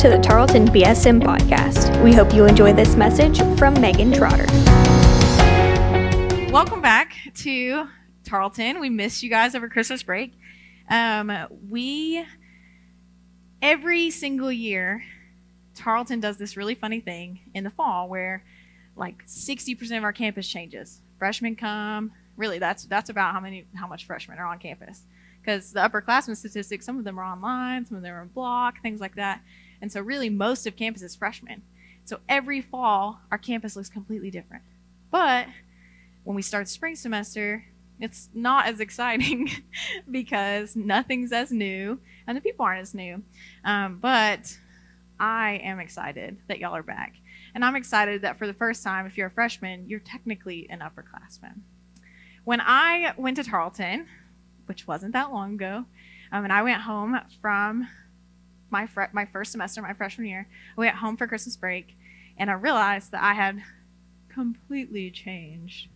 to the Tarleton BSM podcast. We hope you enjoy this message from Megan Trotter. Welcome back to Tarleton. We missed you guys over Christmas break. Um, we, every single year, Tarleton does this really funny thing in the fall where like 60% of our campus changes. Freshmen come, really that's that's about how many how much freshmen are on campus because the upperclassmen statistics, some of them are online, some of them are in block, things like that. And so, really, most of campus is freshmen. So, every fall, our campus looks completely different. But when we start spring semester, it's not as exciting because nothing's as new and the people aren't as new. Um, but I am excited that y'all are back. And I'm excited that for the first time, if you're a freshman, you're technically an upperclassman. When I went to Tarleton, which wasn't that long ago. Um, and I went home from my fr- my first semester, my freshman year. I went home for Christmas break, and I realized that I had completely changed.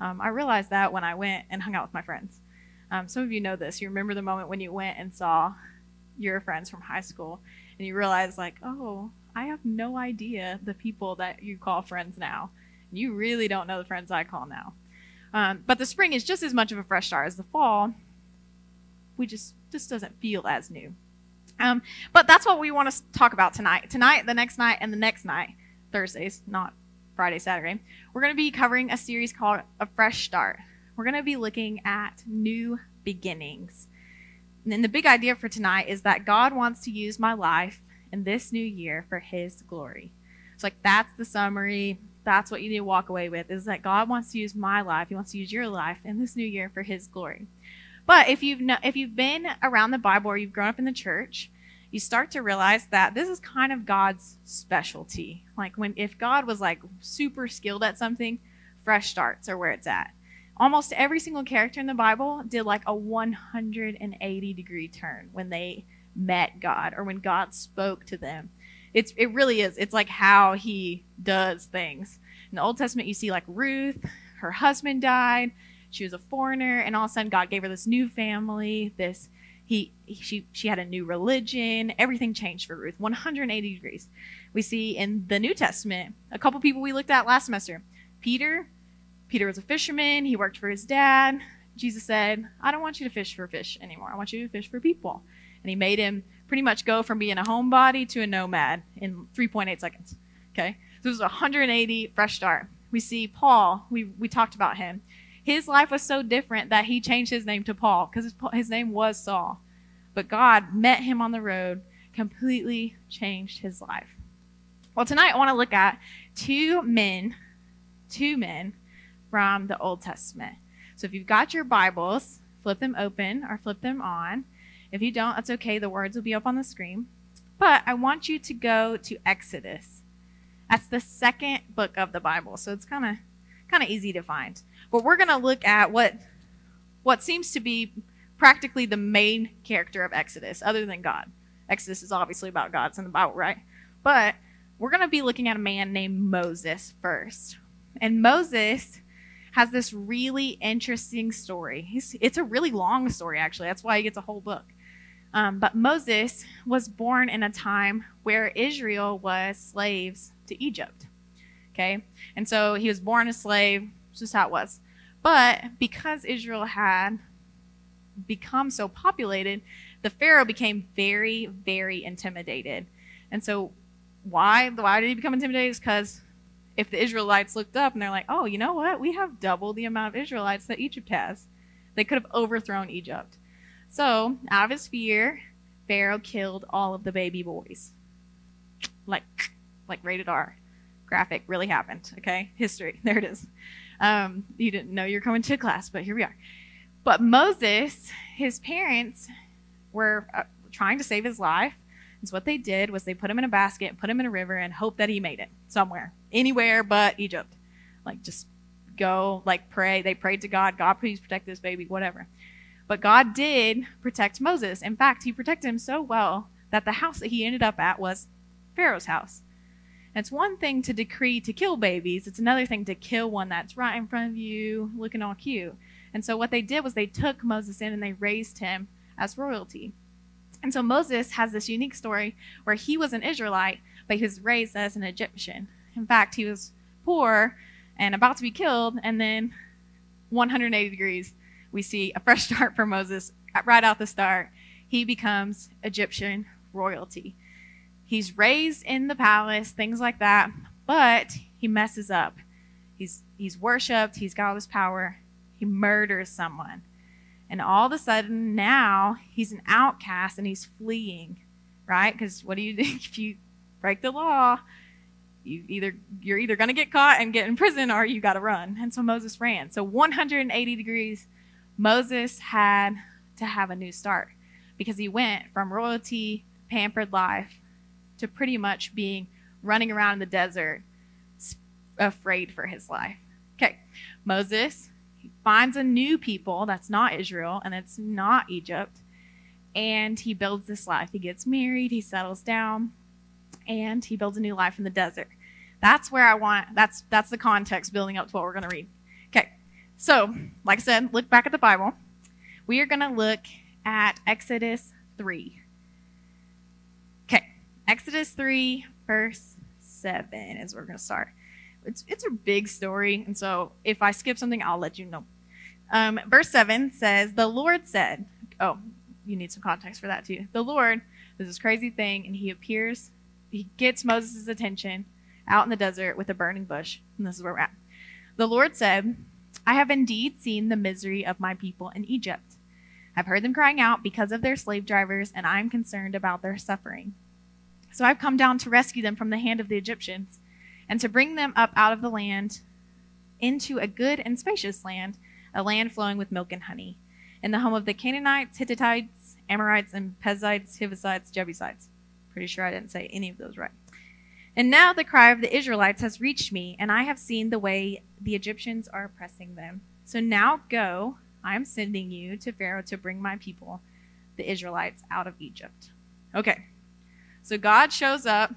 Um, I realized that when I went and hung out with my friends. Um, some of you know this. You remember the moment when you went and saw your friends from high school, and you realize like, oh, I have no idea the people that you call friends now. You really don't know the friends I call now. Um, but the spring is just as much of a fresh start as the fall, we just just doesn't feel as new. Um, but that's what we want to talk about tonight. Tonight, the next night, and the next night, Thursdays, not Friday, Saturday. We're going to be covering a series called A Fresh Start. We're going to be looking at new beginnings. And the big idea for tonight is that God wants to use my life in this new year for His glory. It's like that's the summary. That's what you need to walk away with is that God wants to use my life. He wants to use your life in this new year for His glory. But if you've no, if you've been around the Bible or you've grown up in the church, you start to realize that this is kind of God's specialty. Like when if God was like super skilled at something, fresh starts are where it's at. Almost every single character in the Bible did like a 180 degree turn when they met God or when God spoke to them. It's it really is. It's like how he does things. In the Old Testament you see like Ruth, her husband died, she was a foreigner, and all of a sudden God gave her this new family. This he she she had a new religion. Everything changed for Ruth, 180 degrees. We see in the New Testament a couple people we looked at last semester. Peter, Peter was a fisherman. He worked for his dad. Jesus said, "I don't want you to fish for fish anymore. I want you to fish for people." And he made him pretty much go from being a homebody to a nomad in 3.8 seconds. Okay, so this was a 180 fresh start. We see Paul. We we talked about him his life was so different that he changed his name to Paul because his, his name was Saul. But God met him on the road, completely changed his life. Well, tonight I want to look at two men, two men from the Old Testament. So if you've got your Bibles, flip them open or flip them on. If you don't, that's okay. The words will be up on the screen. But I want you to go to Exodus. That's the second book of the Bible. So it's kind of kind of easy to find. But we're going to look at what what seems to be practically the main character of Exodus, other than God. Exodus is obviously about God, it's in the Bible, right? But we're going to be looking at a man named Moses first. And Moses has this really interesting story. He's, it's a really long story, actually. That's why he gets a whole book. Um, but Moses was born in a time where Israel was slaves to Egypt. Okay? And so he was born a slave, just how it was. But because Israel had become so populated, the Pharaoh became very, very intimidated. And so why why did he become intimidated? Because if the Israelites looked up and they're like, oh, you know what? We have double the amount of Israelites that Egypt has. They could have overthrown Egypt. So, out of his fear, Pharaoh killed all of the baby boys. Like, like rated R graphic really happened. Okay, history. There it is. Um, you didn't know you're coming to class, but here we are. But Moses, his parents were uh, trying to save his life. And so what they did was they put him in a basket, put him in a river, and hope that he made it somewhere, anywhere but Egypt. Like just go, like pray. They prayed to God, God, please protect this baby, whatever. But God did protect Moses. In fact, he protected him so well that the house that he ended up at was Pharaoh's house. It's one thing to decree to kill babies, it's another thing to kill one that's right in front of you, looking all cute. And so what they did was they took Moses in and they raised him as royalty. And so Moses has this unique story where he was an Israelite, but he was raised as an Egyptian. In fact, he was poor and about to be killed, and then 180 degrees, we see a fresh start for Moses right out the start. He becomes Egyptian royalty. He's raised in the palace, things like that, but he messes up. He's he's worshipped, he's got all this power, he murders someone. And all of a sudden now he's an outcast and he's fleeing, right? Because what do you do if you break the law? You either you're either going to get caught and get in prison or you got to run. And so Moses ran. So 180 degrees Moses had to have a new start because he went from royalty, pampered life to pretty much being running around in the desert afraid for his life. Okay. Moses finds a new people that's not Israel and it's not Egypt. And he builds this life. He gets married, he settles down, and he builds a new life in the desert. That's where I want that's that's the context building up to what we're going to read. Okay. So, like I said, look back at the Bible. We are going to look at Exodus 3. Exodus 3 verse 7 is where we're going to start. It's it's a big story, and so if I skip something, I'll let you know. Um, verse 7 says, The Lord said, Oh, you need some context for that too. The Lord does this crazy thing, and he appears, he gets Moses' attention out in the desert with a burning bush. And this is where we're at. The Lord said, I have indeed seen the misery of my people in Egypt. I've heard them crying out because of their slave drivers, and I'm concerned about their suffering. So I've come down to rescue them from the hand of the Egyptians, and to bring them up out of the land into a good and spacious land, a land flowing with milk and honey, in the home of the Canaanites, Hittites, Amorites, and Perizzites, Hivites, Jebusites. Pretty sure I didn't say any of those right. And now the cry of the Israelites has reached me, and I have seen the way the Egyptians are oppressing them. So now go, I am sending you to Pharaoh to bring my people, the Israelites, out of Egypt. Okay, so God shows up,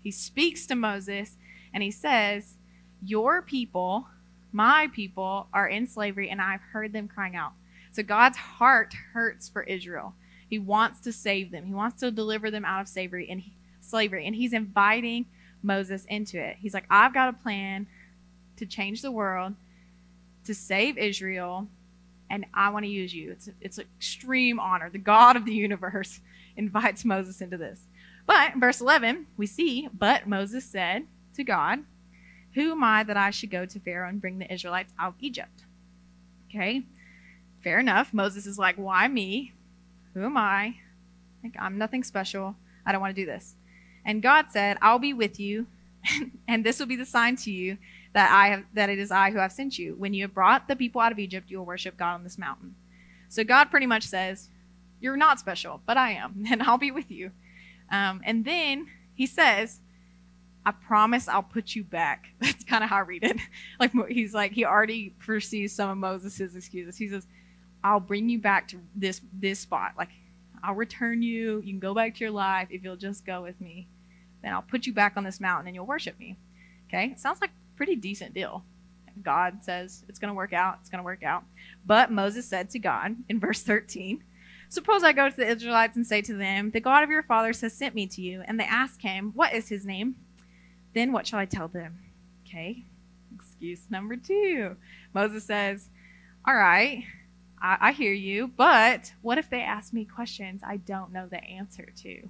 he speaks to Moses, and he says, Your people, my people, are in slavery, and I've heard them crying out. So God's heart hurts for Israel. He wants to save them. He wants to deliver them out of slavery and he, slavery, and he's inviting Moses into it. He's like, I've got a plan to change the world, to save Israel, and I want to use you. It's it's an extreme honor. The God of the universe invites Moses into this. But verse 11, we see, but Moses said to God, Who am I that I should go to Pharaoh and bring the Israelites out of Egypt? Okay, fair enough. Moses is like, Why me? Who am I? Like, I'm nothing special. I don't want to do this. And God said, I'll be with you, and this will be the sign to you that I have that it is I who have sent you. When you have brought the people out of Egypt, you will worship God on this mountain. So God pretty much says, You're not special, but I am, and I'll be with you. Um, and then he says, I promise I'll put you back. That's kind of how I read it. Like he's like he already perceives some of Moses' excuses. He says, I'll bring you back to this this spot. Like I'll return you. You can go back to your life if you'll just go with me. Then I'll put you back on this mountain and you'll worship me. Okay? Sounds like a pretty decent deal. God says it's going to work out. It's going to work out. But Moses said to God in verse 13, Suppose I go to the Israelites and say to them, The God of your fathers has sent me to you. And they ask him, What is his name? Then what shall I tell them? Okay. Excuse number two. Moses says, All right, I, I hear you, but what if they ask me questions I don't know the answer to?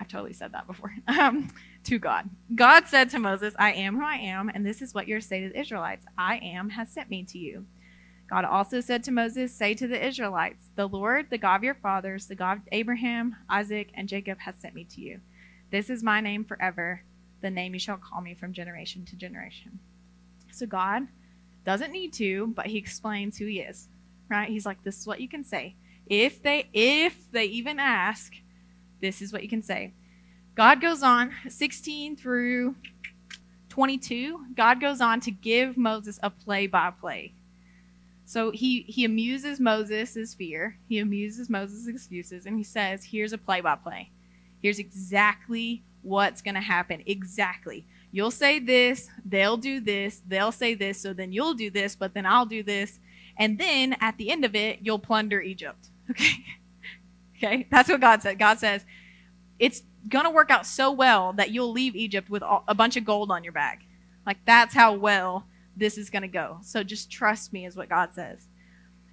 I've totally said that before. Um, to God. God said to Moses, I am who I am, and this is what you're to to the Israelites I am has sent me to you. God also said to Moses, Say to the Israelites, The Lord, the God of your fathers, the God of Abraham, Isaac, and Jacob, has sent me to you. This is my name forever, the name you shall call me from generation to generation. So God doesn't need to, but he explains who he is. Right? He's like, This is what you can say. If they if they even ask, this is what you can say. God goes on, 16 through 22, God goes on to give Moses a play by play so he, he amuses Moses' fear. He amuses Moses' excuses, and he says, Here's a play by play. Here's exactly what's going to happen. Exactly. You'll say this, they'll do this, they'll say this, so then you'll do this, but then I'll do this. And then at the end of it, you'll plunder Egypt. Okay? Okay? That's what God said. God says, it's going to work out so well that you'll leave Egypt with a bunch of gold on your back. Like, that's how well this is going to go. So just trust me, is what God says.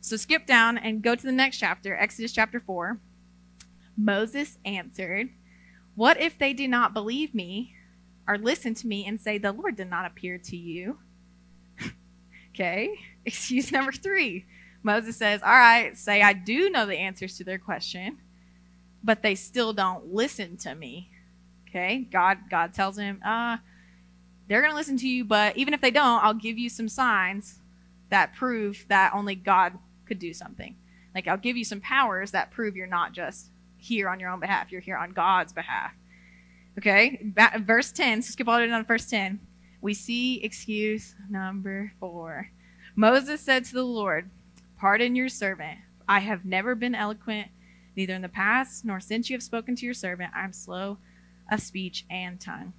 So skip down and go to the next chapter, Exodus chapter 4. Moses answered, What if they do not believe me or listen to me and say, The Lord did not appear to you? okay, excuse number three. Moses says, All right, say I do know the answers to their question, but they still don't listen to me. Okay, God, God tells him, uh, they're going to listen to you, but even if they don't, I'll give you some signs that prove that only God could do something. Like I'll give you some powers that prove you're not just here on your own behalf, you're here on God's behalf. Okay, verse 10, so skip all the way down to verse 10. We see excuse number four. Moses said to the Lord, Pardon your servant. I have never been eloquent, neither in the past nor since you have spoken to your servant. I am slow of speech and tongue.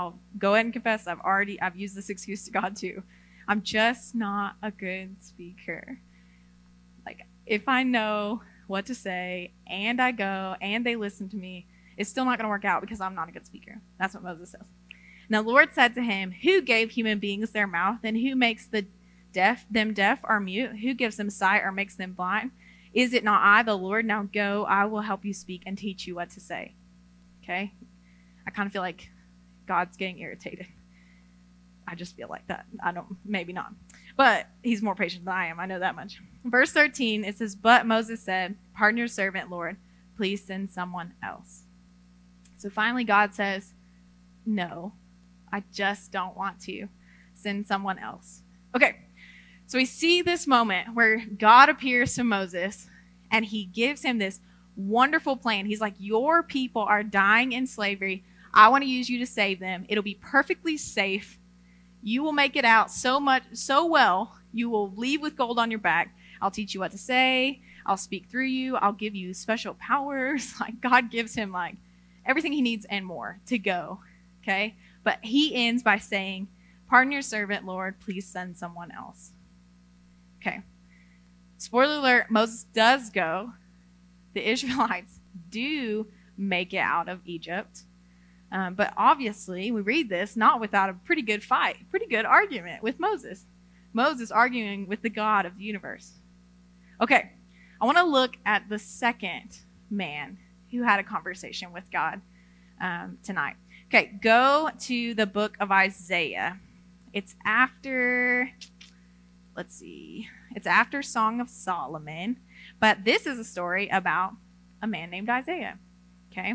I'll go ahead and confess I've already I've used this excuse to God too. I'm just not a good speaker. Like if I know what to say and I go and they listen to me, it's still not going to work out because I'm not a good speaker. That's what Moses says. Now the Lord said to him, "Who gave human beings their mouth and who makes the deaf them deaf or mute? Who gives them sight or makes them blind? Is it not I, the Lord? Now go, I will help you speak and teach you what to say." Okay? I kind of feel like God's getting irritated. I just feel like that. I don't, maybe not. But he's more patient than I am. I know that much. Verse 13, it says, But Moses said, Pardon your servant, Lord. Please send someone else. So finally, God says, No, I just don't want to. Send someone else. Okay, so we see this moment where God appears to Moses and he gives him this wonderful plan. He's like, Your people are dying in slavery. I want to use you to save them. It'll be perfectly safe. You will make it out so much, so well. You will leave with gold on your back. I'll teach you what to say. I'll speak through you. I'll give you special powers. Like God gives him like everything he needs and more to go. Okay. But he ends by saying, Pardon your servant, Lord. Please send someone else. Okay. Spoiler alert Moses does go. The Israelites do make it out of Egypt. Um, but obviously, we read this not without a pretty good fight, pretty good argument with Moses. Moses arguing with the God of the universe. Okay, I want to look at the second man who had a conversation with God um, tonight. Okay, go to the book of Isaiah. It's after, let's see, it's after Song of Solomon, but this is a story about a man named Isaiah. Okay,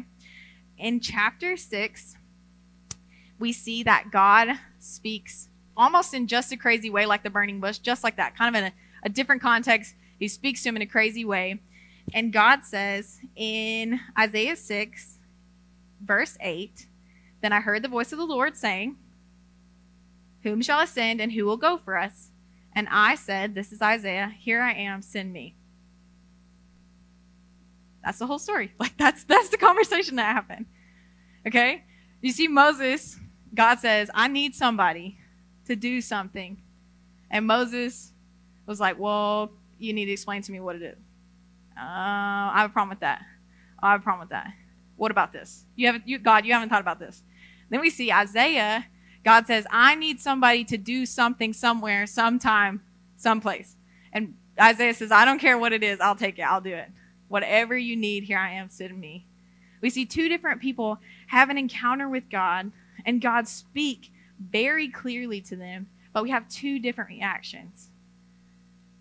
in chapter 6, we see that God speaks almost in just a crazy way, like the burning bush, just like that, kind of in a, a different context. He speaks to him in a crazy way. And God says in Isaiah 6, verse 8, Then I heard the voice of the Lord saying, Whom shall I send, and who will go for us? And I said, This is Isaiah, here I am, send me. That's the whole story. Like that's that's the conversation that happened. Okay? You see Moses, God says, "I need somebody to do something." And Moses was like, "Well, you need to explain to me what it is." Uh, I have a problem with that. I have a problem with that. What about this? You haven't, you, God, you haven't thought about this. Then we see Isaiah. God says, "I need somebody to do something somewhere, sometime, someplace." And Isaiah says, "I don't care what it is. I'll take it. I'll do it." Whatever you need, here I am, send me. We see two different people have an encounter with God, and God speak very clearly to them, but we have two different reactions.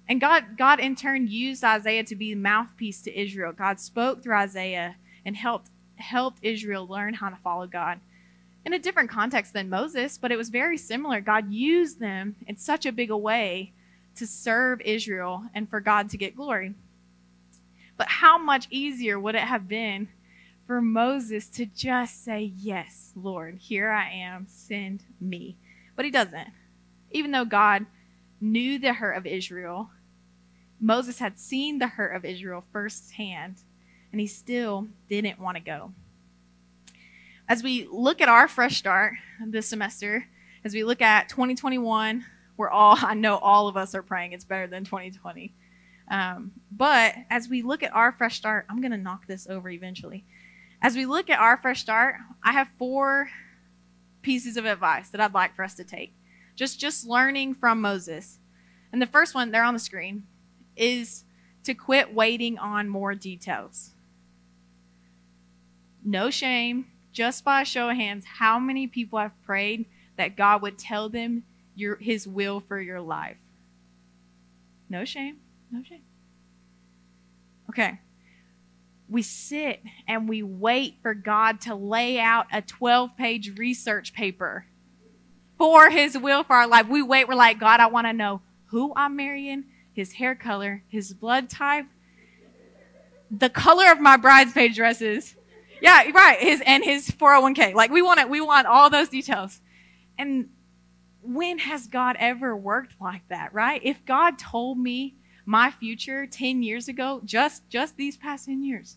And God, God in turn used Isaiah to be the mouthpiece to Israel. God spoke through Isaiah and helped helped Israel learn how to follow God in a different context than Moses, but it was very similar. God used them in such a big a way to serve Israel and for God to get glory. But how much easier would it have been for Moses to just say, Yes, Lord, here I am, send me. But he doesn't. Even though God knew the hurt of Israel, Moses had seen the hurt of Israel firsthand, and he still didn't want to go. As we look at our fresh start this semester, as we look at 2021, we're all, I know all of us are praying it's better than 2020. Um, but as we look at our fresh start, I'm going to knock this over eventually. As we look at our fresh start, I have four pieces of advice that I'd like for us to take. Just just learning from Moses. And the first one, they're on the screen, is to quit waiting on more details. No shame, just by a show of hands, how many people have prayed that God would tell them your his will for your life? No shame, no shame. Okay we sit and we wait for God to lay out a 12 page research paper for His will for our life. We wait, we're like, God, I want to know who I'm marrying, his hair color, his blood type, the color of my bridesmaid dresses. Yeah, right. His and his 401k. Like we want it, we want all those details. And when has God ever worked like that, right? If God told me my future 10 years ago, just just these past 10 years,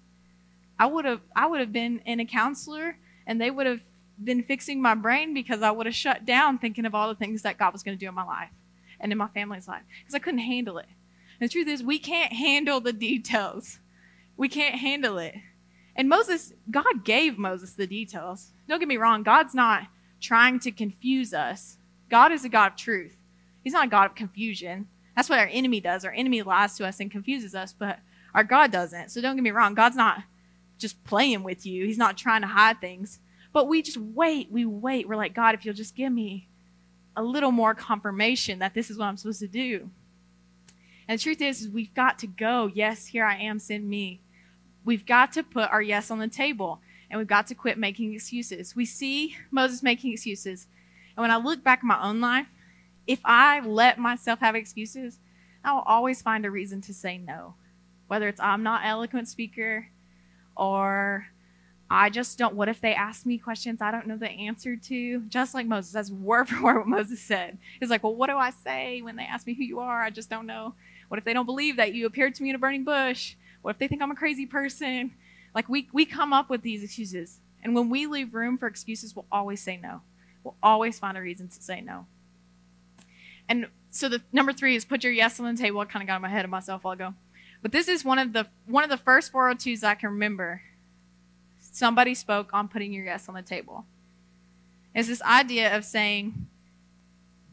I would have I would have been in a counselor and they would have been fixing my brain because I would have shut down thinking of all the things that God was going to do in my life and in my family's life because I couldn't handle it. And the truth is, we can't handle the details. We can't handle it. And Moses, God gave Moses the details. Don't get me wrong, God's not trying to confuse us. God is a God of truth. He's not a God of confusion. That's what our enemy does. Our enemy lies to us and confuses us, but our God doesn't. So don't get me wrong, God's not just playing with you. He's not trying to hide things. But we just wait. We wait. We're like, God, if you'll just give me a little more confirmation that this is what I'm supposed to do. And the truth is, is we've got to go. Yes, here I am, send me. We've got to put our yes on the table and we've got to quit making excuses. We see Moses making excuses. And when I look back at my own life, if I let myself have excuses, I will always find a reason to say no. Whether it's I'm not eloquent speaker, or I just don't. What if they ask me questions I don't know the answer to? Just like Moses, that's word for word what Moses said. He's like, Well, what do I say when they ask me who you are? I just don't know. What if they don't believe that you appeared to me in a burning bush? What if they think I'm a crazy person? Like, we, we come up with these excuses. And when we leave room for excuses, we'll always say no. We'll always find a reason to say no. And so the number three is put your yes on the table. I kind of got in my head of myself while ago. But this is one of the one of the first 402s I can remember. Somebody spoke on putting your yes on the table. It's this idea of saying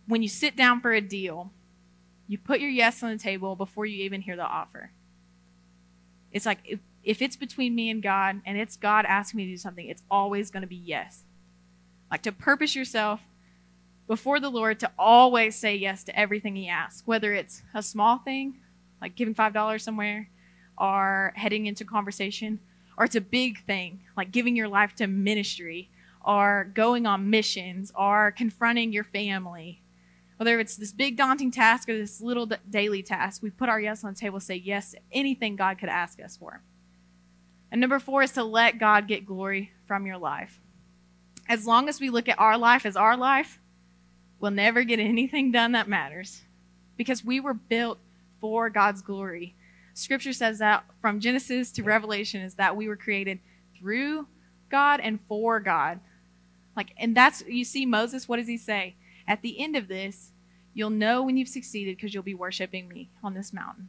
when you sit down for a deal, you put your yes on the table before you even hear the offer. It's like if, if it's between me and God and it's God asking me to do something, it's always going to be yes. Like to purpose yourself before the Lord to always say yes to everything He asks, whether it's a small thing like giving $5 somewhere or heading into conversation, or it's a big thing, like giving your life to ministry or going on missions or confronting your family. Whether it's this big daunting task or this little daily task, we put our yes on the table, say yes to anything God could ask us for. And number four is to let God get glory from your life. As long as we look at our life as our life, we'll never get anything done that matters because we were built for God's glory. Scripture says that from Genesis to Revelation is that we were created through God and for God. Like, and that's, you see Moses, what does he say? At the end of this, you'll know when you've succeeded because you'll be worshiping me on this mountain.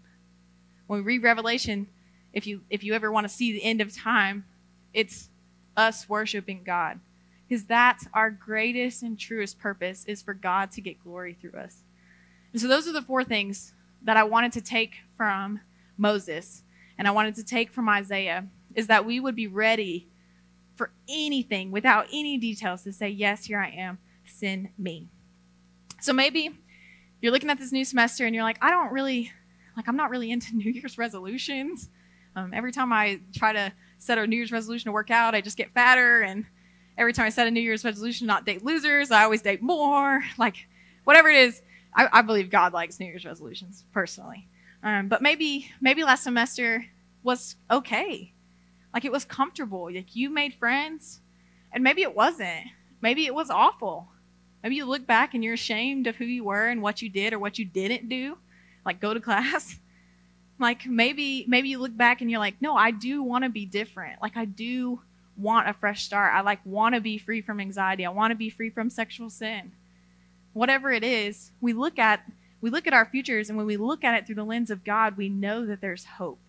When we read Revelation, if you if you ever want to see the end of time, it's us worshiping God. Because that's our greatest and truest purpose is for God to get glory through us. And so those are the four things that I wanted to take from Moses and I wanted to take from Isaiah is that we would be ready for anything without any details to say, Yes, here I am, send me. So maybe you're looking at this new semester and you're like, I don't really, like, I'm not really into New Year's resolutions. Um, every time I try to set a New Year's resolution to work out, I just get fatter. And every time I set a New Year's resolution not date losers, I always date more. Like, whatever it is, I, I believe God likes New Year's resolutions personally. Um, but maybe maybe last semester was okay. Like it was comfortable. Like you made friends, and maybe it wasn't. Maybe it was awful. Maybe you look back and you're ashamed of who you were and what you did or what you didn't do, like go to class. like maybe maybe you look back and you're like, no, I do want to be different. Like I do want a fresh start. I like want to be free from anxiety. I want to be free from sexual sin whatever it is, we look at we look at our futures, and when we look at it through the lens of God, we know that there's hope.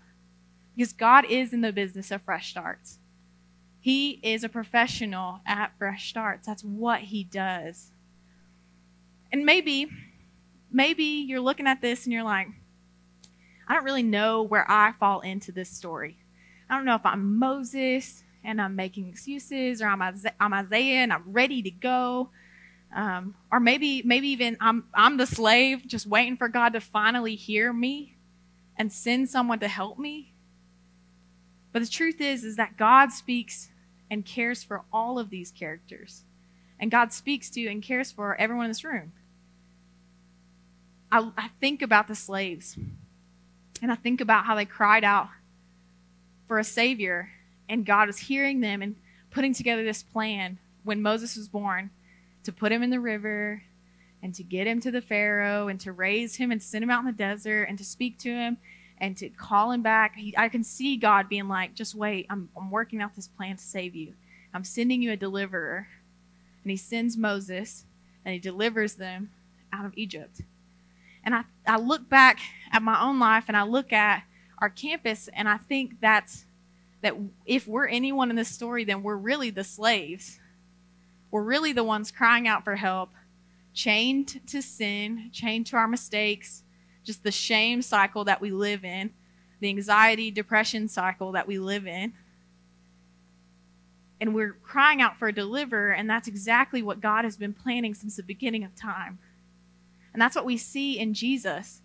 Because God is in the business of fresh starts. He is a professional at fresh starts. That's what he does. And maybe, maybe you're looking at this and you're like, I don't really know where I fall into this story. I don't know if I'm Moses and I'm making excuses, or I'm Isaiah, I'm and I'm ready to go. Um, or maybe, maybe even I'm, I'm the slave just waiting for God to finally hear me and send someone to help me. But the truth is, is that God speaks and cares for all of these characters. And God speaks to and cares for everyone in this room. I, I think about the slaves and I think about how they cried out for a Savior, and God was hearing them and putting together this plan when Moses was born to put him in the river and to get him to the Pharaoh and to raise him and send him out in the desert and to speak to him and to call him back. He, I can see God being like, just wait, I'm, I'm working out this plan to save you. I'm sending you a deliverer. And he sends Moses and he delivers them out of Egypt. And I, I look back at my own life and I look at our campus and I think that's that if we're anyone in this story, then we're really the slaves. We're really the ones crying out for help, chained to sin, chained to our mistakes, just the shame cycle that we live in, the anxiety, depression cycle that we live in. And we're crying out for a deliverer, and that's exactly what God has been planning since the beginning of time. And that's what we see in Jesus.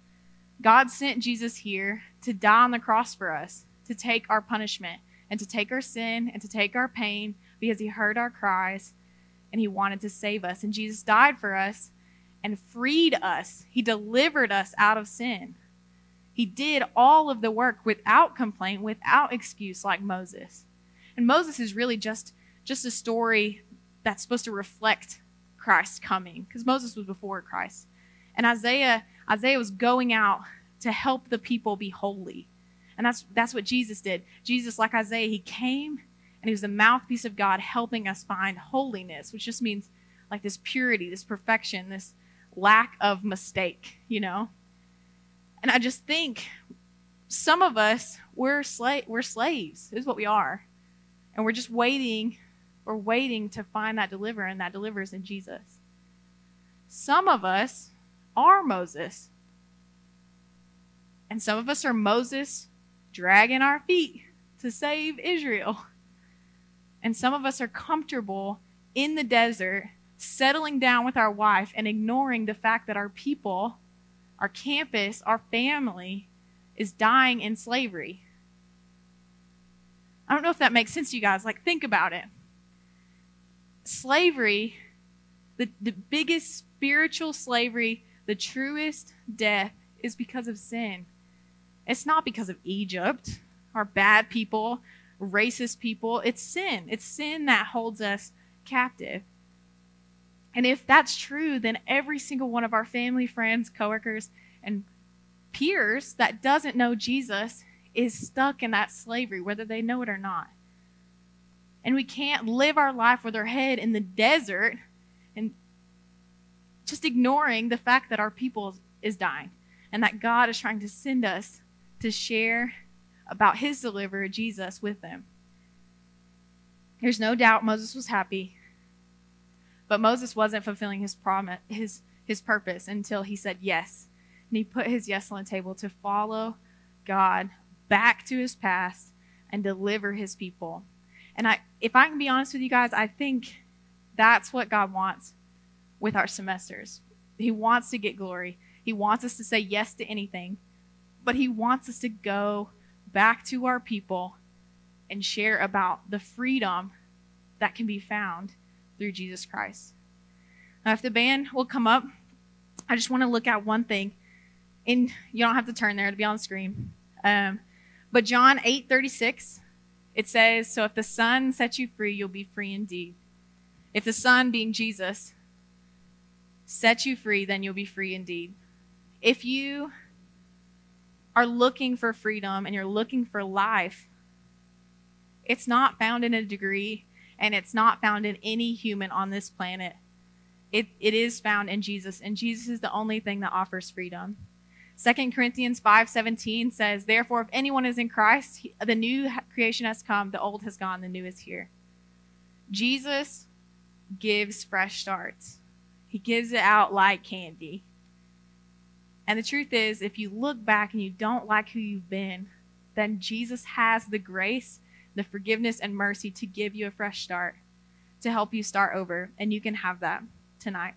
God sent Jesus here to die on the cross for us, to take our punishment, and to take our sin, and to take our pain, because he heard our cries and he wanted to save us. And Jesus died for us and freed us, he delivered us out of sin. He did all of the work without complaint, without excuse, like Moses. And Moses is really just, just a story that's supposed to reflect Christ's coming, because Moses was before Christ. And Isaiah, Isaiah was going out to help the people be holy. And that's that's what Jesus did. Jesus, like Isaiah, he came and he was the mouthpiece of God helping us find holiness, which just means like this purity, this perfection, this lack of mistake, you know? And I just think some of us we're sla- we're slaves. This is what we are. And we're just waiting, we're waiting to find that deliverer, and that delivers in Jesus. Some of us are Moses. And some of us are Moses dragging our feet to save Israel. And some of us are comfortable in the desert, settling down with our wife and ignoring the fact that our people, our campus, our family is dying in slavery. I don't know if that makes sense to you guys. Like, think about it. Slavery, the, the biggest spiritual slavery the truest death is because of sin. It's not because of Egypt or bad people, racist people. It's sin. It's sin that holds us captive. And if that's true, then every single one of our family, friends, coworkers, and peers that doesn't know Jesus is stuck in that slavery, whether they know it or not. And we can't live our life with our head in the desert and just ignoring the fact that our people is dying and that God is trying to send us to share about his deliverer, Jesus, with them. There's no doubt Moses was happy, but Moses wasn't fulfilling his promise, his, his purpose until he said yes. And he put his yes on the table to follow God back to his past and deliver his people. And I, if I can be honest with you guys, I think that's what God wants with our semesters. He wants to get glory. He wants us to say yes to anything, but He wants us to go back to our people and share about the freedom that can be found through Jesus Christ. Now, if the band will come up, I just want to look at one thing. And you don't have to turn there to be on the screen. Um, but John 8 36, it says, So if the Son sets you free, you'll be free indeed. If the Son, being Jesus, sets you free, then you'll be free indeed. If you are looking for freedom and you're looking for life, it's not found in a degree and it's not found in any human on this planet. it, it is found in Jesus, and Jesus is the only thing that offers freedom. 2 Corinthians 5:17 says, "Therefore if anyone is in Christ, he, the new creation has come, the old has gone, the new is here." Jesus gives fresh starts. He gives it out like candy. And the truth is, if you look back and you don't like who you've been, then Jesus has the grace, the forgiveness, and mercy to give you a fresh start, to help you start over. And you can have that tonight.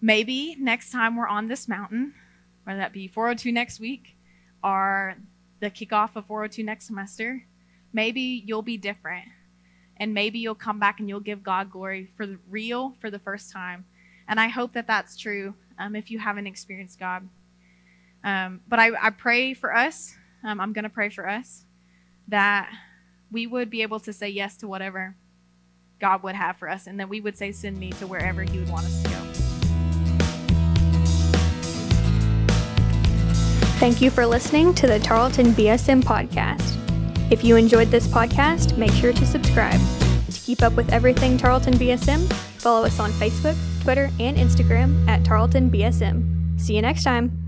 Maybe next time we're on this mountain, whether that be 402 next week or the kickoff of 402 next semester, maybe you'll be different. And maybe you'll come back and you'll give God glory for the real for the first time. And I hope that that's true um, if you haven't experienced God. Um, but I, I, pray for us, um, I'm going to pray for us, that we would be able to say yes to whatever God would have for us, and that we would say, Send me to wherever He would want us to go. Thank you for listening to the Tarleton BSM podcast. If you enjoyed this podcast, make sure to subscribe. To keep up with everything Tarleton BSM, follow us on Facebook, Twitter, and Instagram at Tarleton BSM. See you next time.